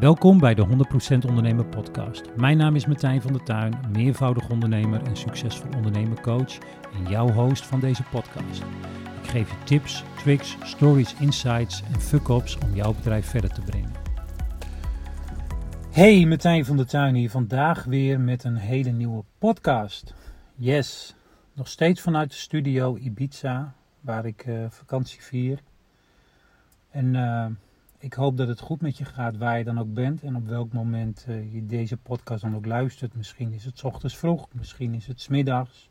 Welkom bij de 100% Ondernemer Podcast. Mijn naam is Martijn van der Tuin, meervoudig ondernemer en succesvol ondernemercoach en jouw host van deze podcast. Ik geef je tips, tricks, stories, insights en fuck-ups om jouw bedrijf verder te brengen. Hey, Martijn van der Tuin hier. Vandaag weer met een hele nieuwe podcast. Yes, nog steeds vanuit de studio Ibiza, waar ik uh, vakantie vier. En... Uh, ik hoop dat het goed met je gaat waar je dan ook bent en op welk moment uh, je deze podcast dan ook luistert. Misschien is het ochtends vroeg, misschien is het middags,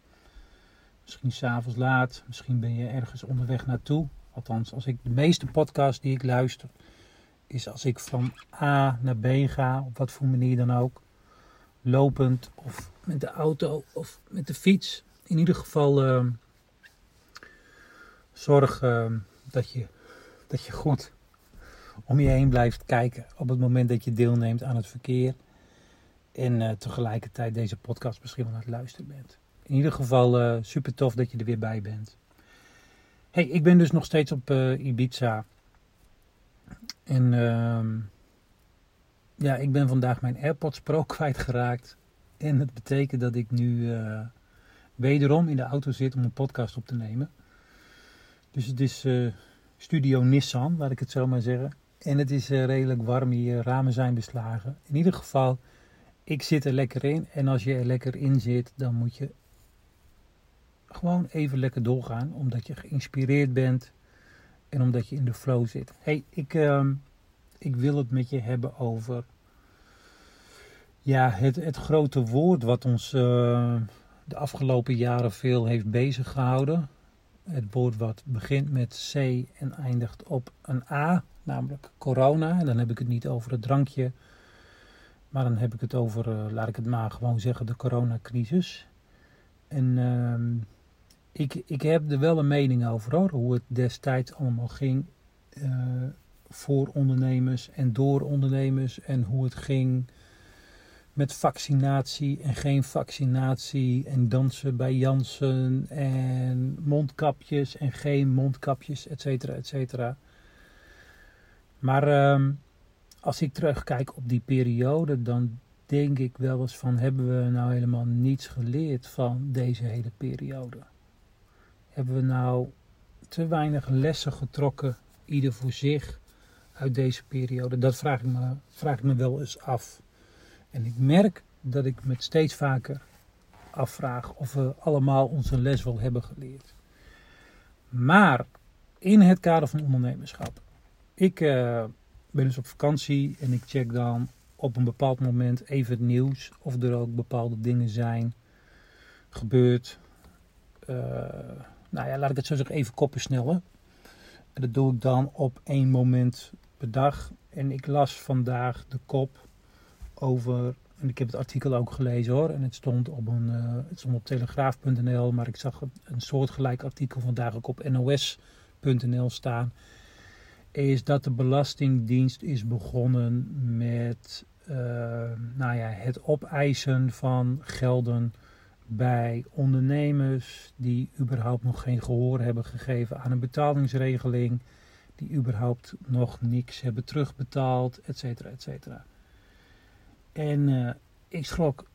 misschien s'avonds laat, misschien ben je ergens onderweg naartoe. Althans, als ik de meeste podcasts die ik luister, is als ik van A naar B ga, op wat voor manier dan ook, lopend of met de auto of met de fiets. In ieder geval uh, zorg uh, dat, je, dat je goed om je heen blijft kijken op het moment dat je deelneemt aan het verkeer. En uh, tegelijkertijd deze podcast misschien wel aan het luisteren bent. In ieder geval uh, super tof dat je er weer bij bent. Hey, ik ben dus nog steeds op uh, Ibiza. En ehm, ja, ik ben vandaag mijn AirPods Pro kwijtgeraakt. En het betekent dat ik nu wederom in de auto zit om een podcast op te nemen. Dus het is Studio Nissan, laat ik het zo maar zeggen. En het is uh, redelijk warm hier, ramen zijn beslagen. In ieder geval, ik zit er lekker in. En als je er lekker in zit, dan moet je gewoon even lekker doorgaan. Omdat je geïnspireerd bent en omdat je in de flow zit. hey, ik, uh, ik wil het met je hebben over ja, het, het grote woord wat ons uh, de afgelopen jaren veel heeft bezig gehouden. Het woord wat begint met C en eindigt op een A namelijk corona. En dan heb ik het niet over het drankje, maar dan heb ik het over, uh, laat ik het maar gewoon zeggen, de coronacrisis. En uh, ik, ik heb er wel een mening over hoor, hoe het destijds allemaal ging uh, voor ondernemers en door ondernemers en hoe het ging met vaccinatie en geen vaccinatie en dansen bij Jansen en mondkapjes en geen mondkapjes, et cetera, et cetera. Maar ehm, als ik terugkijk op die periode, dan denk ik wel eens van hebben we nou helemaal niets geleerd van deze hele periode? Hebben we nou te weinig lessen getrokken, ieder voor zich, uit deze periode? Dat vraag ik me, vraag ik me wel eens af. En ik merk dat ik me steeds vaker afvraag of we allemaal onze les wel hebben geleerd. Maar in het kader van ondernemerschap ik uh, ben dus op vakantie en ik check dan op een bepaald moment even het nieuws. Of er ook bepaalde dingen zijn gebeurd. Uh, nou ja, laat ik het zo zeggen, even koppen snellen. En dat doe ik dan op één moment per dag. En ik las vandaag de kop over. En ik heb het artikel ook gelezen hoor. En het stond op, een, uh, het stond op telegraaf.nl. Maar ik zag een soortgelijk artikel vandaag ook op nos.nl staan is dat de Belastingdienst is begonnen met uh, nou ja, het opeisen van gelden bij ondernemers die überhaupt nog geen gehoor hebben gegeven aan een betalingsregeling, die überhaupt nog niks hebben terugbetaald, et cetera, et cetera. En uh, ik, schrok,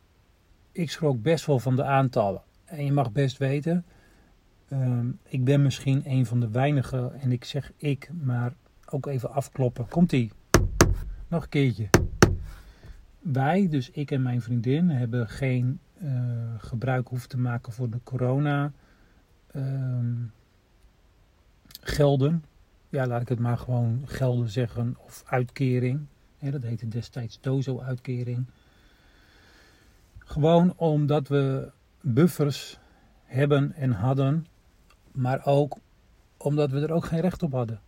ik schrok best wel van de aantallen. En je mag best weten, uh, ik ben misschien een van de weinigen, en ik zeg ik, maar ook even afkloppen. Komt-ie. Nog een keertje. Wij, dus ik en mijn vriendin, hebben geen uh, gebruik hoeven te maken voor de corona uh, gelden. Ja, laat ik het maar gewoon gelden zeggen. Of uitkering. Dat heette destijds dozo-uitkering. Gewoon omdat we buffers hebben en hadden. Maar ook omdat we er ook geen recht op hadden.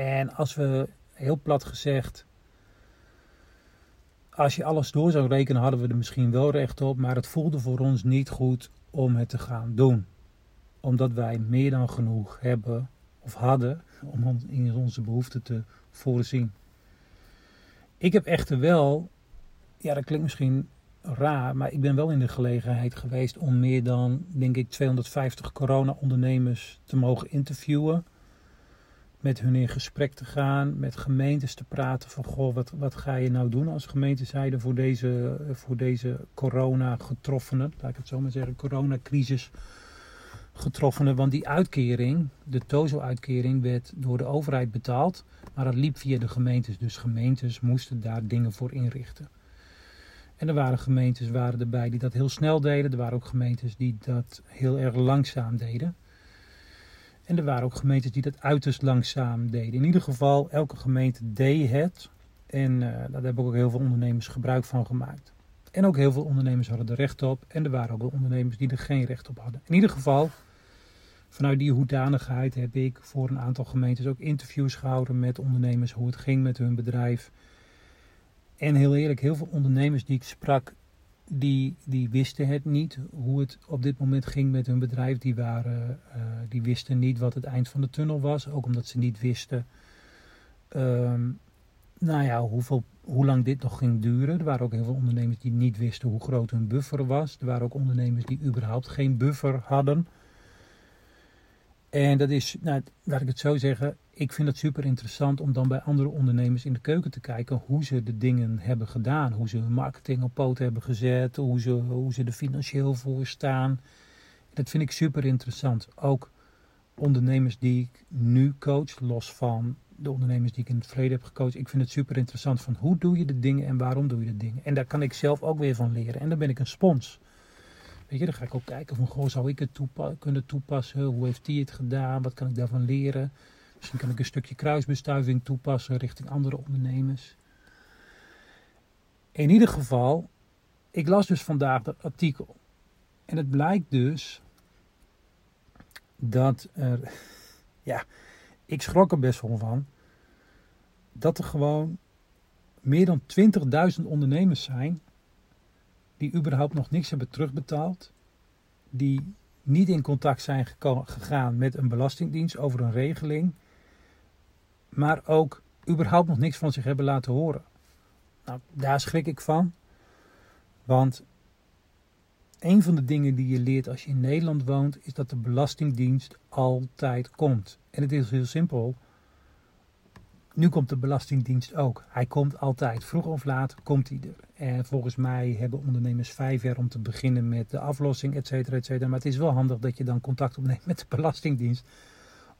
En als we heel plat gezegd, als je alles door zou rekenen, hadden we er misschien wel recht op, maar het voelde voor ons niet goed om het te gaan doen. Omdat wij meer dan genoeg hebben of hadden om in onze behoeften te voorzien. Ik heb echter wel, ja dat klinkt misschien raar, maar ik ben wel in de gelegenheid geweest om meer dan, denk ik, 250 corona-ondernemers te mogen interviewen met hun in gesprek te gaan, met gemeentes te praten van goh, wat, wat ga je nou doen als gemeentezijde voor deze, voor deze corona getroffenen, laat ik het zo maar zeggen, coronacrisis getroffenen. Want die uitkering, de TOZO-uitkering, werd door de overheid betaald, maar dat liep via de gemeentes. Dus gemeentes moesten daar dingen voor inrichten. En er waren gemeentes waren erbij die dat heel snel deden. Er waren ook gemeentes die dat heel erg langzaam deden. En er waren ook gemeentes die dat uiterst langzaam deden. In ieder geval, elke gemeente deed het. En uh, daar hebben ook heel veel ondernemers gebruik van gemaakt. En ook heel veel ondernemers hadden er recht op. En er waren ook ondernemers die er geen recht op hadden. In ieder geval, vanuit die hoedanigheid heb ik voor een aantal gemeentes ook interviews gehouden met ondernemers. Hoe het ging met hun bedrijf. En heel eerlijk, heel veel ondernemers die ik sprak, die, die wisten het niet hoe het op dit moment ging met hun bedrijf. Die, waren, uh, die wisten niet wat het eind van de tunnel was. Ook omdat ze niet wisten um, nou ja, hoeveel, hoe lang dit nog ging duren. Er waren ook heel veel ondernemers die niet wisten hoe groot hun buffer was. Er waren ook ondernemers die überhaupt geen buffer hadden. En dat is, nou, laat ik het zo zeggen, ik vind het super interessant om dan bij andere ondernemers in de keuken te kijken hoe ze de dingen hebben gedaan. Hoe ze hun marketing op poot hebben gezet, hoe ze, hoe ze er financieel voor staan. Dat vind ik super interessant. Ook ondernemers die ik nu coach, los van de ondernemers die ik in het verleden heb gecoacht. Ik vind het super interessant van hoe doe je de dingen en waarom doe je de dingen. En daar kan ik zelf ook weer van leren. En dan ben ik een spons. Weet je, dan ga ik ook kijken van, goh, zou ik het kunnen toepassen? Hoe heeft die het gedaan? Wat kan ik daarvan leren? Misschien kan ik een stukje kruisbestuiving toepassen richting andere ondernemers. In ieder geval, ik las dus vandaag dat artikel. En het blijkt dus dat er, ja, ik schrok er best wel van, dat er gewoon meer dan 20.000 ondernemers zijn die überhaupt nog niks hebben terugbetaald, die niet in contact zijn gegaan met een belastingdienst over een regeling, maar ook überhaupt nog niks van zich hebben laten horen. Nou, daar schrik ik van, want een van de dingen die je leert als je in Nederland woont, is dat de Belastingdienst altijd komt. En het is heel simpel. Nu komt de Belastingdienst ook. Hij komt altijd. Vroeg of laat komt hij er. En volgens mij hebben ondernemers vijf jaar om te beginnen met de aflossing, et cetera, et cetera. Maar het is wel handig dat je dan contact opneemt met de Belastingdienst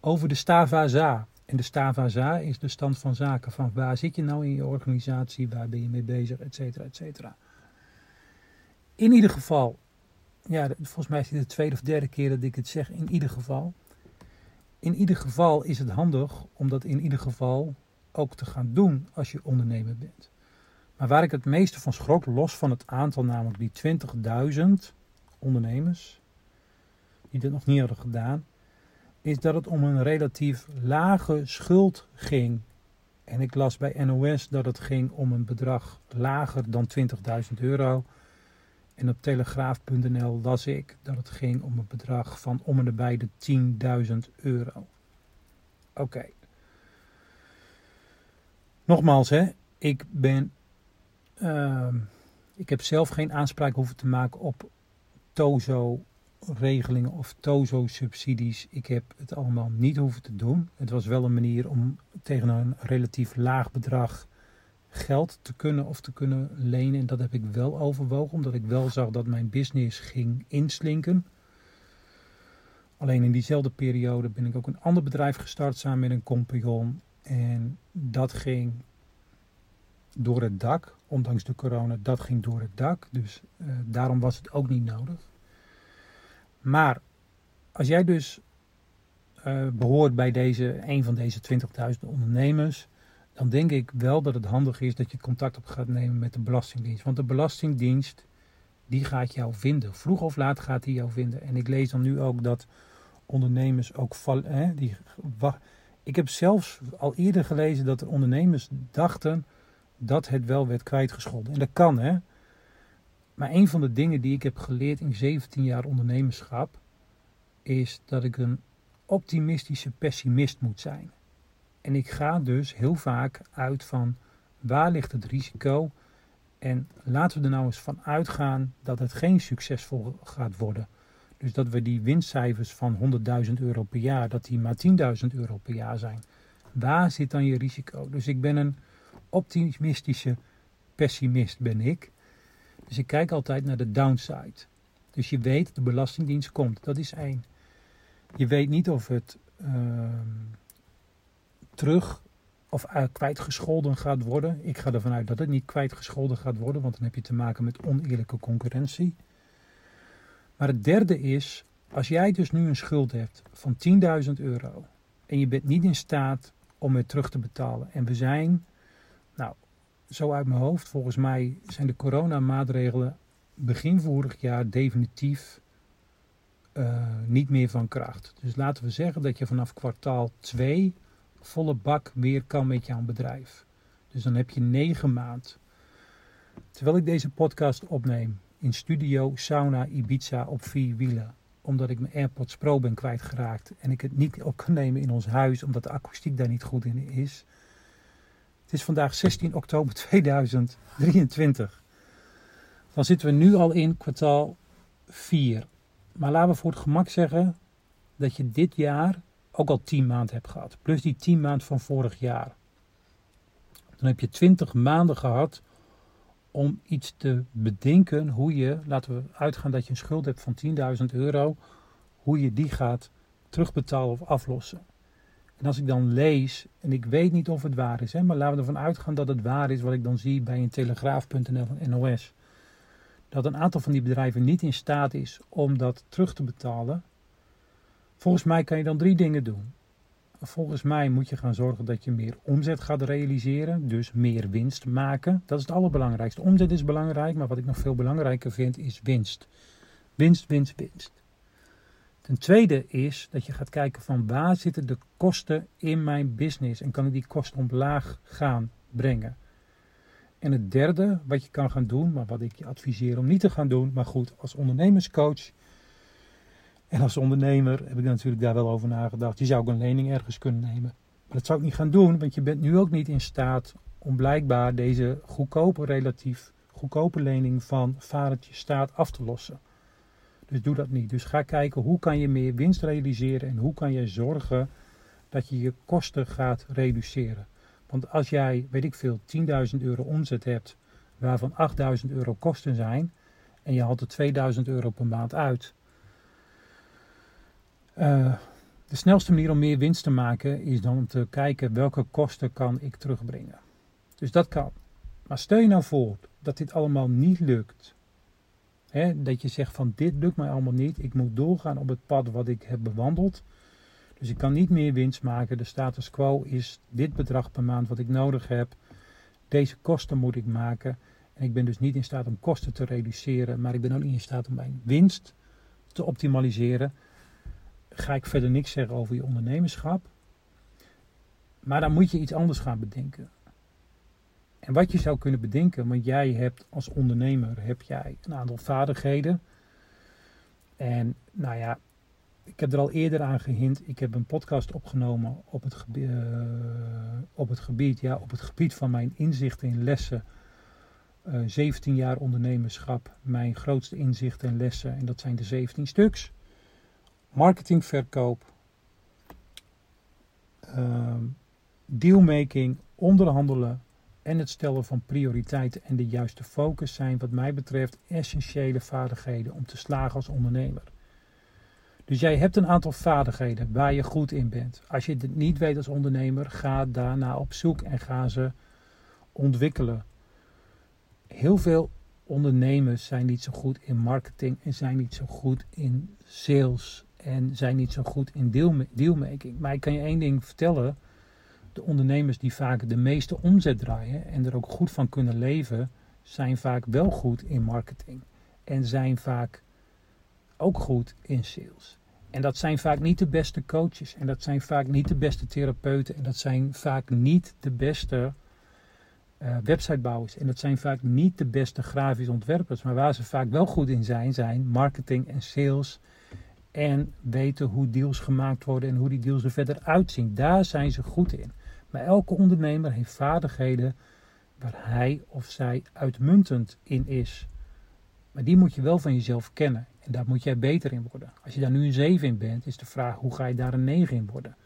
over de Stavaza. En de Stavaza is de stand van zaken. Van waar zit je nou in je organisatie? Waar ben je mee bezig? Et cetera, et cetera. In ieder geval, ja, volgens mij is dit de tweede of derde keer dat ik het zeg. In ieder geval. In ieder geval is het handig om dat in ieder geval ook te gaan doen als je ondernemer bent. Maar waar ik het meeste van schrok, los van het aantal, namelijk die 20.000 ondernemers die dit nog niet hadden gedaan, is dat het om een relatief lage schuld ging. En ik las bij NOS dat het ging om een bedrag lager dan 20.000 euro. En op telegraaf.nl las ik dat het ging om een bedrag van om en nabij de 10.000 euro. Oké. Nogmaals, hè, ik ben. Uh, ik heb zelf geen aanspraak hoeven te maken op TOZO-regelingen of TOZO-subsidies. Ik heb het allemaal niet hoeven te doen. Het was wel een manier om tegen een relatief laag bedrag geld te kunnen of te kunnen lenen. En dat heb ik wel overwogen, omdat ik wel zag dat mijn business ging inslinken. Alleen in diezelfde periode ben ik ook een ander bedrijf gestart samen met een compagnon. En dat ging door het dak, ondanks de corona, dat ging door het dak. Dus uh, daarom was het ook niet nodig. Maar als jij dus uh, behoort bij deze, een van deze 20.000 ondernemers, dan denk ik wel dat het handig is dat je contact op gaat nemen met de Belastingdienst. Want de Belastingdienst, die gaat jou vinden. Vroeg of laat gaat die jou vinden. En ik lees dan nu ook dat ondernemers ook vallen. Die, ik heb zelfs al eerder gelezen dat er ondernemers dachten dat het wel werd kwijtgescholden. En dat kan, hè. Maar een van de dingen die ik heb geleerd in 17 jaar ondernemerschap, is dat ik een optimistische pessimist moet zijn. En ik ga dus heel vaak uit van waar ligt het risico en laten we er nou eens van uitgaan dat het geen succesvol gaat worden. Dus dat we die winstcijfers van 100.000 euro per jaar, dat die maar 10.000 euro per jaar zijn. Waar zit dan je risico? Dus ik ben een optimistische pessimist, ben ik. Dus ik kijk altijd naar de downside. Dus je weet, de Belastingdienst komt. Dat is één. Je weet niet of het ehm, terug of kwijtgescholden gaat worden. Ik ga ervan uit dat het niet kwijtgescholden gaat worden, want dan heb je te maken met oneerlijke concurrentie. Maar het derde is, als jij dus nu een schuld hebt van 10.000 euro en je bent niet in staat om het terug te betalen. En we zijn, nou, zo uit mijn hoofd, volgens mij zijn de coronamaatregelen begin vorig jaar definitief uh, niet meer van kracht. Dus laten we zeggen dat je vanaf kwartaal 2 volle bak weer kan met jouw bedrijf. Dus dan heb je 9 maand. Terwijl ik deze podcast opneem in studio Sauna Ibiza op vier wielen omdat ik mijn AirPods Pro ben kwijtgeraakt en ik het niet op kan nemen in ons huis omdat de akoestiek daar niet goed in is. Het is vandaag 16 oktober 2023. Dan zitten we nu al in kwartaal 4. Maar laten we voor het gemak zeggen dat je dit jaar ook al 10 maanden hebt gehad. Plus die 10 maanden van vorig jaar. Dan heb je 20 maanden gehad om iets te bedenken hoe je, laten we uitgaan dat je een schuld hebt van 10.000 euro, hoe je die gaat terugbetalen of aflossen. En als ik dan lees, en ik weet niet of het waar is, hè, maar laten we ervan uitgaan dat het waar is wat ik dan zie bij een telegraaf.nl van NOS. Dat een aantal van die bedrijven niet in staat is om dat terug te betalen. Volgens mij kan je dan drie dingen doen. Volgens mij moet je gaan zorgen dat je meer omzet gaat realiseren, dus meer winst maken. Dat is het allerbelangrijkste. Omzet is belangrijk, maar wat ik nog veel belangrijker vind is winst. Winst, winst, winst. Ten tweede is dat je gaat kijken van waar zitten de kosten in mijn business en kan ik die kosten omlaag gaan brengen. En het derde wat je kan gaan doen, maar wat ik je adviseer om niet te gaan doen, maar goed, als ondernemerscoach en als ondernemer heb ik natuurlijk daar wel over nagedacht. Je zou ook een lening ergens kunnen nemen. Maar dat zou ik niet gaan doen, want je bent nu ook niet in staat om blijkbaar deze goedkope, relatief goedkope lening van vadertje staat af te lossen. Dus doe dat niet. Dus ga kijken hoe kan je meer winst realiseren en hoe kan je zorgen dat je je kosten gaat reduceren. Want als jij, weet ik veel, 10.000 euro omzet hebt, waarvan 8.000 euro kosten zijn, en je haalt er 2.000 euro per maand uit, uh, de snelste manier om meer winst te maken is dan om te kijken welke kosten kan ik terugbrengen. Dus dat kan. Maar stel je nou voor dat dit allemaal niet lukt. dat je zegt van dit lukt mij allemaal niet. Ik moet doorgaan op het pad wat ik heb bewandeld. Dus ik kan niet meer winst maken. De status quo is dit bedrag per maand wat ik nodig heb. Deze kosten moet ik maken. En ik ben dus niet in staat om kosten te reduceren. Maar ik ben ook niet in staat om mijn winst te optimaliseren ga ik verder niks zeggen over je ondernemerschap. Maar dan moet je iets anders gaan bedenken. En wat je zou kunnen bedenken, want jij hebt als ondernemer heb jij een aantal vaardigheden. En nou ja, ik heb er al eerder aan gehint. Ik heb een podcast opgenomen op het, gebied, uh, op het gebied, ja, op het gebied van mijn inzichten in lessen. Uh, eh, 17 jaar ondernemerschap, mijn grootste inzichten en lessen. En dat zijn de 17 stuks marketing, verkoop, uh, dealmaking, onderhandelen en het stellen van prioriteiten en de juiste focus zijn wat mij betreft essentiële vaardigheden om te slagen als ondernemer. Dus jij hebt een aantal vaardigheden waar je goed in bent. Als je het niet weet als ondernemer, ga daarna op zoek en ga ze ontwikkelen. Heel veel ondernemers zijn niet zo goed in marketing en zijn niet zo goed in sales en zijn niet zo goed in deal, dealmaking. Maar ik kan je één ding vertellen. De ondernemers die vaak de meeste omzet draaien en er ook goed van kunnen leven, zijn vaak wel goed in marketing. En zijn vaak ook goed in sales. En dat zijn vaak niet de beste coaches. En dat zijn vaak niet de beste therapeuten. En dat zijn vaak niet de beste uh, websitebouwers. En dat zijn vaak niet de beste grafisch ontwerpers. Maar waar ze vaak wel goed in zijn, zijn marketing en sales en weten hoe deals gemaakt worden en hoe die deals er verder uitzien. Daar zijn ze goed in. Maar elke ondernemer heeft vaardigheden waar hij of zij uitmuntend in is. Maar die moet je wel van jezelf kennen. En daar moet jij beter in worden. Als je daar nu een 7 in bent, is de vraag hoe ga je daar een 9 in worden.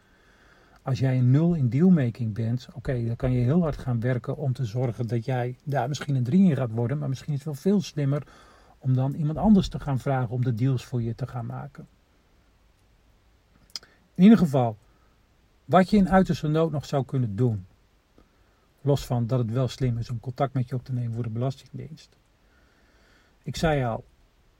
Als jij een nul in dealmaking bent, oké, dan kan je heel hard gaan werken om te zorgen dat jij daar misschien een 3 in gaat worden. Maar misschien is het wel veel slimmer om dan iemand anders te gaan vragen om de deals voor je te gaan maken. In ieder geval, wat je in uiterste nood nog zou kunnen doen. Los van dat het wel slim is om contact met je op te nemen voor de Belastingdienst. Ik zei al,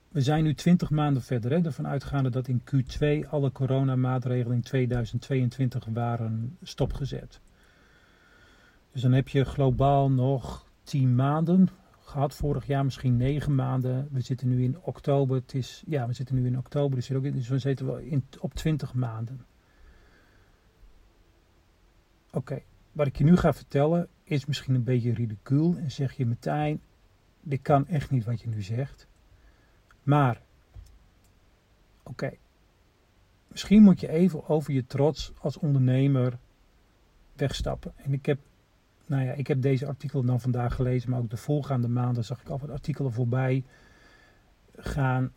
we zijn nu 20 maanden verder, hè, ervan uitgaande dat in Q2 alle coronamaatregelen in 2022 waren stopgezet. Dus dan heb je globaal nog 10 maanden gehad, vorig jaar misschien 9 maanden. We zitten nu in oktober, het is, ja, we zitten nu in oktober, dus, ook, dus we zitten wel in, op 20 maanden. Oké, wat ik je nu ga vertellen is misschien een beetje ridicuul en zeg je meteen, dit kan echt niet wat je nu zegt. Maar, oké, misschien moet je even over je trots als ondernemer wegstappen. En ik heb, nou ja, ik heb deze artikelen dan vandaag gelezen, maar ook de voorgaande maanden zag ik al wat artikelen voorbij gaan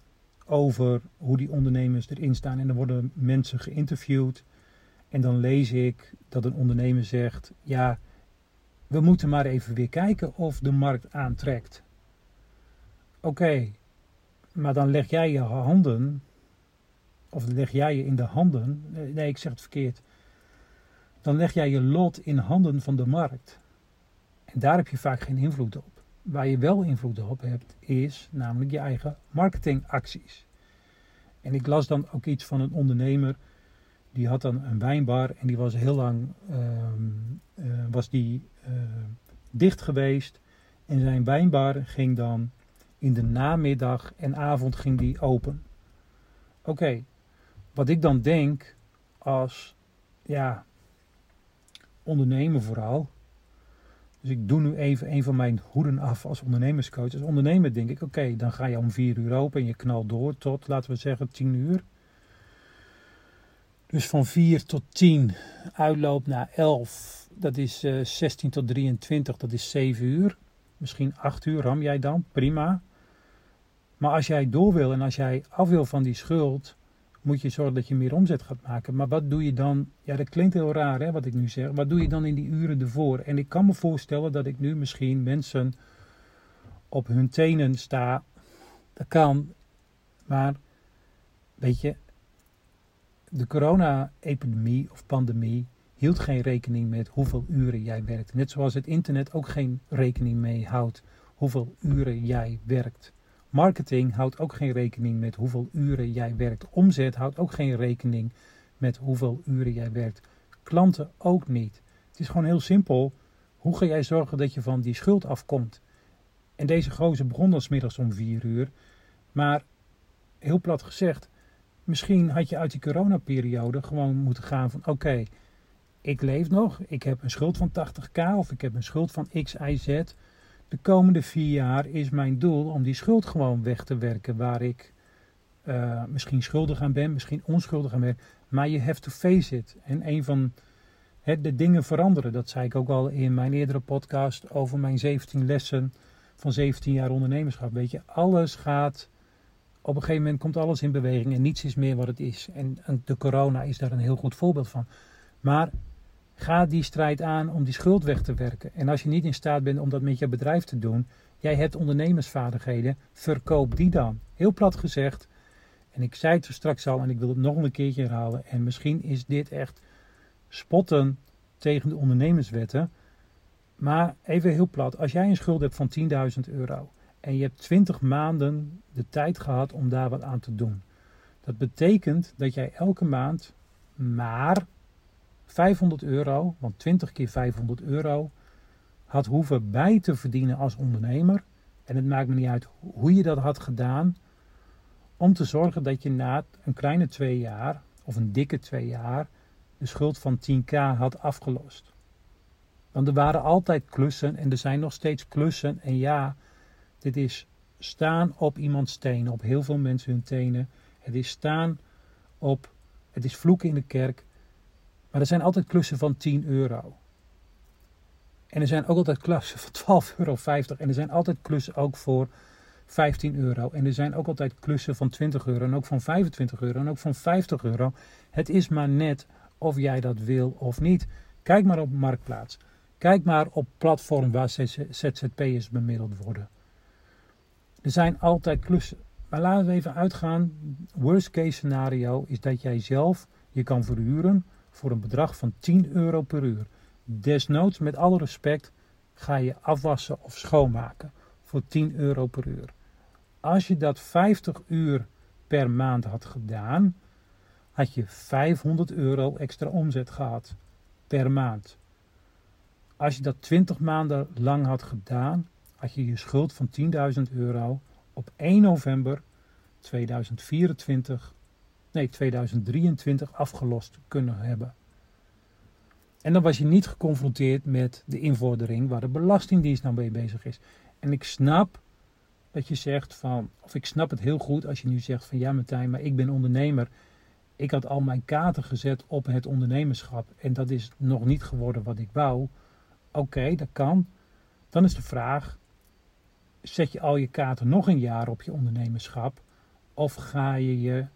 over hoe die ondernemers erin staan. En dan worden mensen geïnterviewd. En dan lees ik dat een ondernemer zegt: Ja, we moeten maar even weer kijken of de markt aantrekt. Oké, maar dan leg jij je handen, of leg jij je in de handen, nee, ik zeg het verkeerd. Dan leg jij je lot in handen van de markt. En daar heb je vaak geen invloed op. Waar je wel invloed op hebt, is namelijk je eigen marketingacties. En ik las dan ook iets van een ondernemer, die had dan een wijnbar en die was heel lang ehm, eh, was die, uh, dicht geweest. En zijn wijnbar ging dan in de namiddag en avond ging die open. Oké, wat ik dan denk als ja, ondernemer vooral. Dus ik doe nu even een van mijn hoeden af als ondernemerscoach. Als ondernemer denk ik, oké, dan ga je om vier uur open en je knalt door tot, laten we zeggen, tien uur. Dus van 4 tot 10 uitloop naar 11, dat is uh, eh, 16 tot 23, dat is 7 uur. Misschien 8 uur ram jij dan, prima. Maar als jij door wil en als jij af wil van die schuld, moet je zorgen dat je meer omzet gaat maken. Maar wat doe je dan? Ja, dat klinkt heel raar hè, wat ik nu zeg. Wat doe je dan in die uren ervoor? En ik kan me voorstellen dat ik nu misschien mensen op hun tenen sta. Dat kan. Maar weet je, de corona-epidemie of pandemie hield geen rekening met hoeveel uren jij werkt. Net zoals het internet ook geen rekening mee houdt hoeveel uren jij werkt. Marketing houdt ook geen rekening met hoeveel uren jij werkt. Omzet houdt ook geen rekening met hoeveel uren jij werkt. Klanten ook niet. Het is gewoon heel simpel. Hoe ga jij zorgen dat je van die schuld afkomt? En deze gozer begon dan middags om vier uur. Maar heel plat gezegd, misschien had je uit die coronaperiode gewoon moeten gaan van oké, ik leef nog, ik heb een schuld van 80k of ik heb een schuld van x, y, z de komende vier jaar is mijn doel om die schuld gewoon weg te werken. Waar ik uh, misschien schuldig aan ben, misschien onschuldig aan ben. Maar je have to face it. En een van de dingen veranderen. Dat zei ik ook al in mijn eerdere podcast over mijn 17 lessen van 17 jaar ondernemerschap. Weet je, alles gaat. Op een gegeven moment komt alles in beweging en niets is meer wat het is. En de corona is daar een heel goed voorbeeld van. Maar Ga die strijd aan om die schuld weg te werken. En als je niet in staat bent om dat met je bedrijf te doen, jij hebt ondernemersvaardigheden, verkoop die dan. Heel plat gezegd, en ik zei het er straks al en ik wil het nog een keertje herhalen. En misschien is dit echt spotten tegen de ondernemerswetten. Maar even heel plat, als jij een schuld hebt van 10.000 euro en je hebt 20 maanden de tijd gehad om daar wat aan te doen. Dat betekent dat jij elke maand maar 500 euro, want 20 keer 500 euro, had hoeven bij te verdienen als ondernemer. En het maakt me niet uit hoe je dat had gedaan, om te zorgen dat je na een kleine twee jaar, of een dikke twee jaar, de schuld van 10k had afgelost. Want er waren altijd klussen en er zijn nog steeds klussen. En ja, dit is staan op iemands tenen, op heel veel mensen hun tenen. Het is staan op, het is vloeken in de kerk. Maar er zijn altijd klussen van 10 euro. En er zijn ook altijd klussen van 12,50 euro. En er zijn altijd klussen ook voor 15 euro. En er zijn ook altijd klussen van 20 euro. En ook van 25 euro. En ook van 50 euro. Het is maar net of jij dat wil of niet. Kijk maar op Marktplaats. Kijk maar op platform waar ZZP'ers bemiddeld worden. Er zijn altijd klussen. Maar laten we even uitgaan. Worst case scenario is dat jij zelf je kan verhuren voor een bedrag van 10 euro per uur. Desnoods, met alle respect, ga je afwassen of schoonmaken voor 10 euro per uur. Als je dat 50 uur per maand had gedaan, had je 500 euro extra omzet gehad per maand. Als je dat 20 maanden lang had gedaan, had je je schuld van 10.000 euro op 1 november 2024, nee 2023 afgelost kunnen hebben. En dan was je niet geconfronteerd met de invordering waar de Belastingdienst nou mee bezig is. En ik snap dat je zegt van, of ik snap het heel goed als je nu zegt van ja Martijn, maar ik ben ondernemer. Ik had al mijn kaarten gezet op het ondernemerschap en dat is nog niet geworden wat ik wou. Oké, dat kan. Dan is de vraag, zet je al je kaarten nog een jaar op je ondernemerschap? Of ga je je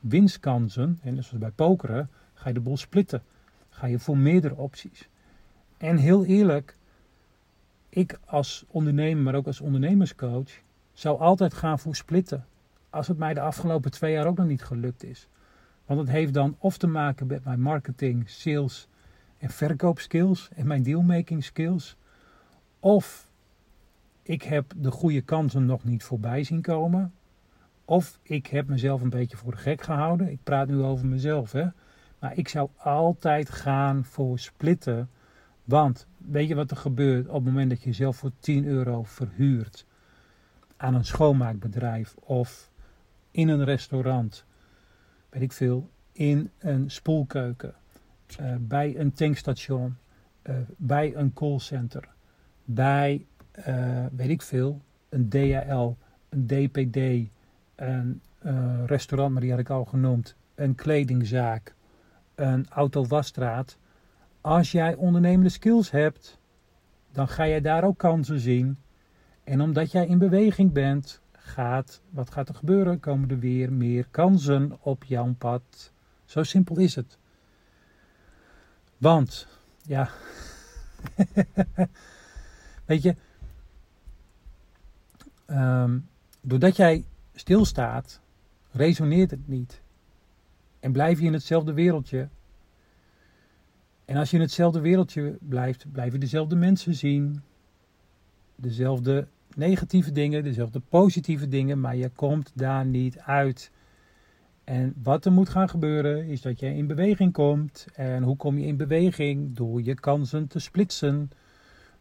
winstkansen, en zoals bij pokeren, ga je de bol splitten? Ga je voor meerdere opties? En heel eerlijk, ik als ondernemer, maar ook als ondernemerscoach, zou altijd gaan voor splitten. Als het mij de afgelopen twee jaar ook nog niet gelukt is. Want het heeft dan of te maken met mijn marketing, sales en verkoopskills en mijn dealmaking skills. Of ik heb de goede kansen nog niet voorbij zien komen. Of ik heb mezelf een beetje voor de gek gehouden. Ik praat nu over mezelf, hè. Maar ik zou altijd gaan voor splitten. Want weet je wat er gebeurt op het moment dat je jezelf voor 10 euro verhuurt aan een schoonmaakbedrijf of in een restaurant, weet ik veel, in een spoelkeuken, uh, bij een tankstation, uh, bij een callcenter, bij, uh, weet ik veel, een DHL, een DPD, een restaurant, maar die had ik al genoemd, een kledingzaak, een autowasstraat. Als jij ondernemende skills hebt, dan ga je daar ook kansen zien. En omdat jij in beweging bent, gaat, wat gaat er gebeuren? Komen er weer meer kansen op jouw pad. Zo simpel is het. Want, ja, weet je, um, doordat jij stilstaat, resoneert het niet. En blijf je in hetzelfde wereldje. En als je in hetzelfde wereldje blijft, blijf je dezelfde mensen zien. Dezelfde negatieve dingen, dezelfde positieve dingen, maar je komt daar niet uit. En wat er moet gaan gebeuren is dat je in beweging komt. En hoe kom je in beweging? Door je kansen te splitsen.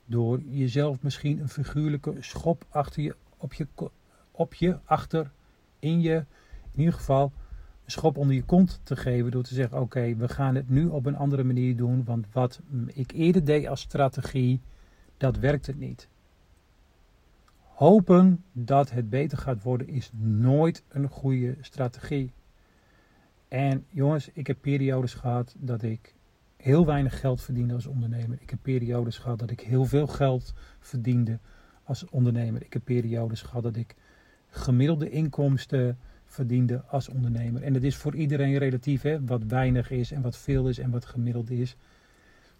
Door jezelf misschien een figuurlijke schop achter je, op, je, op je, achter, in je, in ieder geval een schop onder je kont te geven. Door te zeggen: Oké, we gaan het nu op een andere manier doen. Want wat ik eerder deed als strategie, dat werkt het niet. Hopen dat het beter gaat worden is nooit een goede strategie. En jongens, ik heb periodes gehad dat ik heel weinig geld verdiende als ondernemer. Ik heb periodes gehad dat ik heel veel geld verdiende als ondernemer. Ik heb periodes gehad dat ik gemiddelde inkomsten verdiende als ondernemer. En dat is voor iedereen relatief, hè? wat weinig is en wat veel is en wat gemiddeld is.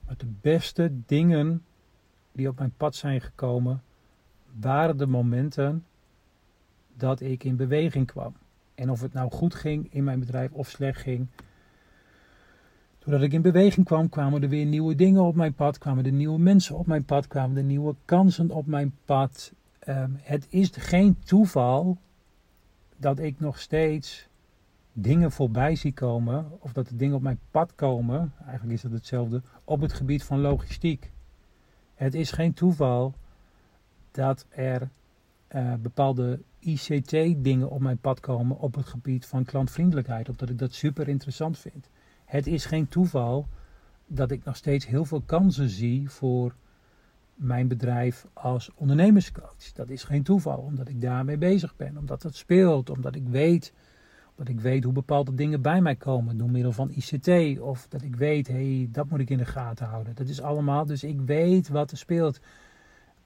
Maar de beste dingen die op mijn pad zijn gekomen, waren de momenten dat ik in beweging kwam. En of het nou goed ging in mijn bedrijf of slecht ging. Doordat ik in beweging kwam, kwamen er weer nieuwe dingen op mijn pad. Kwamen er nieuwe mensen op mijn pad. Kwamen er nieuwe kansen op mijn pad. Um, het is geen toeval dat ik nog steeds dingen voorbij zie komen. Of dat er dingen op mijn pad komen. Eigenlijk is dat hetzelfde. Op het gebied van logistiek. Het is geen toeval dat er uh, bepaalde ICT-dingen op mijn pad komen op het gebied van klantvriendelijkheid, omdat ik dat super interessant vind. Het is geen toeval dat ik nog steeds heel veel kansen zie voor mijn bedrijf als ondernemerscoach. Dat is geen toeval, omdat ik daarmee bezig ben, omdat het speelt, omdat ik weet, omdat ik weet hoe bepaalde dingen bij mij komen door middel van ICT, of dat ik weet, hé, hey, dat moet ik in de gaten houden. Dat is allemaal, dus ik weet wat er speelt.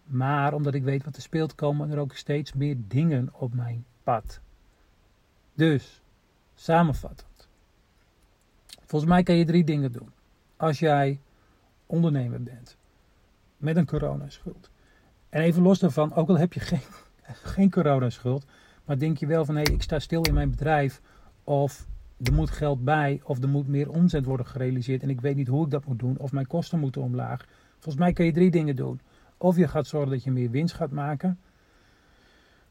Maar omdat ik weet wat er speelt, komen er ook steeds meer dingen op mijn pad. Dus, samenvattend. Volgens mij kan je drie dingen doen. Als jij ondernemer bent met een coronaschuld. En even los daarvan, ook al heb je geen, geen coronaschuld, maar denk je wel van hé, hey, ik sta stil in mijn bedrijf of er moet geld bij of er moet meer omzet worden gerealiseerd en ik weet niet hoe ik dat moet doen of mijn kosten moeten omlaag. Volgens mij kan je drie dingen doen. Of je gaat zorgen dat je meer winst gaat maken.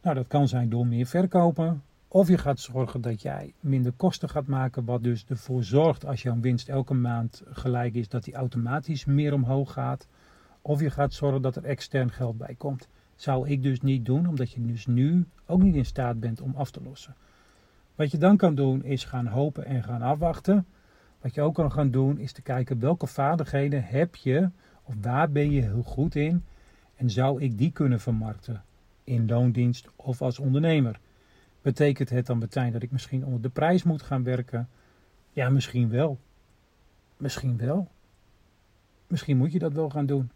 Nou, dat kan zijn door meer verkopen. Of je gaat zorgen dat jij minder kosten gaat maken, wat dus ervoor zorgt als jouw winst elke maand gelijk is, dat die automatisch meer omhoog gaat. Of je gaat zorgen dat er extern geld bij komt. Zou ik dus niet doen, omdat je dus nu ook niet in staat bent om af te lossen. Wat je dan kan doen is gaan hopen en gaan afwachten. Wat je ook kan gaan doen is te kijken welke vaardigheden heb je of waar ben je heel goed in en zou ik die kunnen vermarkten in loondienst of als ondernemer. Betekent het dan meteen dat ik misschien onder de prijs moet gaan werken? Ja, misschien wel. Misschien wel. Misschien moet je dat wel gaan doen.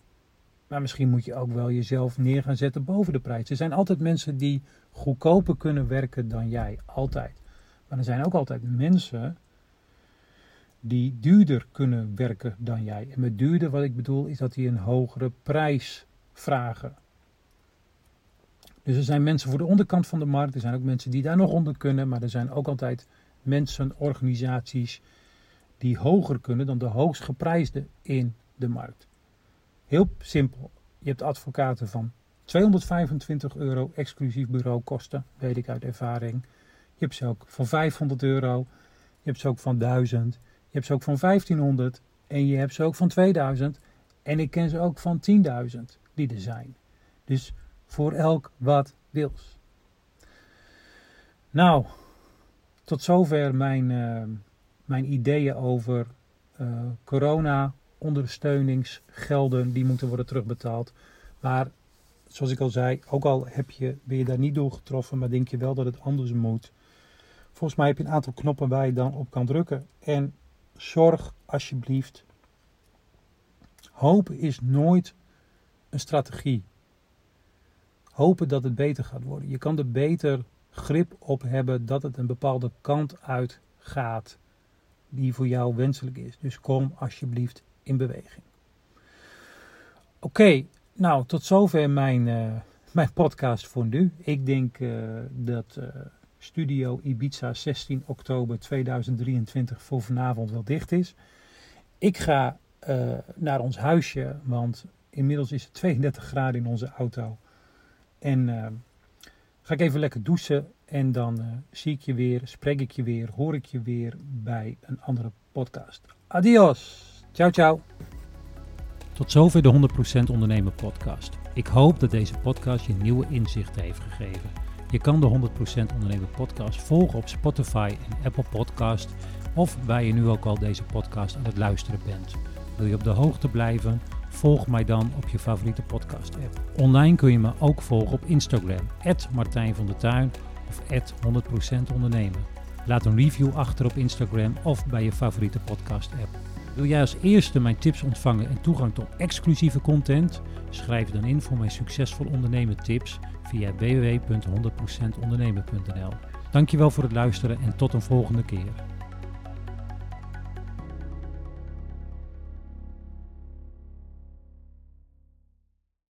Maar misschien moet je ook wel jezelf neer gaan zetten boven de prijs. Er zijn altijd mensen die goedkoper kunnen werken dan jij. Altijd. Maar er zijn ook altijd mensen die duurder kunnen werken dan jij. En met duurder wat ik bedoel is dat die een hogere prijs vragen. Dus er zijn mensen voor de onderkant van de markt. Er zijn ook mensen die daar nog onder kunnen. Maar er zijn ook altijd mensen, organisaties die hoger kunnen dan de hoogst geprijsde in de markt. Heel simpel. Je hebt advocaten van 225 euro exclusief bureaukosten, weet ik uit ervaring. Je hebt ze ook van 500 euro. Je hebt ze ook van 1000. Je hebt ze ook van 1500. En je hebt ze ook van 2000. En ik ken ze ook van 10.000 die er zijn. Dus voor elk wat wils. Nou, tot zover mijn, uh, mijn ideeën over uh, corona, ondersteuningsgelden die moeten worden terugbetaald. Maar zoals ik al zei, ook al heb je, ben je daar niet door getroffen, maar denk je wel dat het anders moet. Volgens mij heb je een aantal knoppen waar je dan op kan drukken. En zorg alsjeblieft. Hopen is nooit een strategie hopen dat het beter gaat worden. Je kan er beter grip op hebben dat het een bepaalde kant uit gaat die voor jou wenselijk is. Dus kom alsjeblieft in beweging. Oké, nou tot zover mijn, uh, mijn podcast voor nu. Ik denk uh, dat uh, Studio Ibiza 16 oktober 2023 voor vanavond wel dicht is. Ik ga naar ons huisje, want inmiddels is het 32 graden in onze auto. En ga ik even lekker douchen en dan zie ik je weer, spreek ik je weer, hoor ik je weer bij een andere podcast. Adios. Ciao, ciao. Tot zover de 100% Ondernemer podcast. Ik hoop dat deze podcast je nieuwe inzichten heeft gegeven. Je kan de 100% Ondernemer podcast volgen op Spotify en Apple Podcast of waar je nu ook al deze podcast aan het luisteren bent. Wil je op de hoogte blijven? Volg mij dan op je favoriete podcast app. Online kun je me ook volgen op Instagram, Martijn van der Tuin of 100% ondernemen. Laat een review achter op Instagram of bij je favoriete podcast app. Wil jij als eerste mijn tips ontvangen en toegang tot exclusieve content? Schrijf dan in voor mijn succesvol ondernemen tips via www.100%ondernemen.nl. Dankjewel voor het luisteren en tot een volgende keer.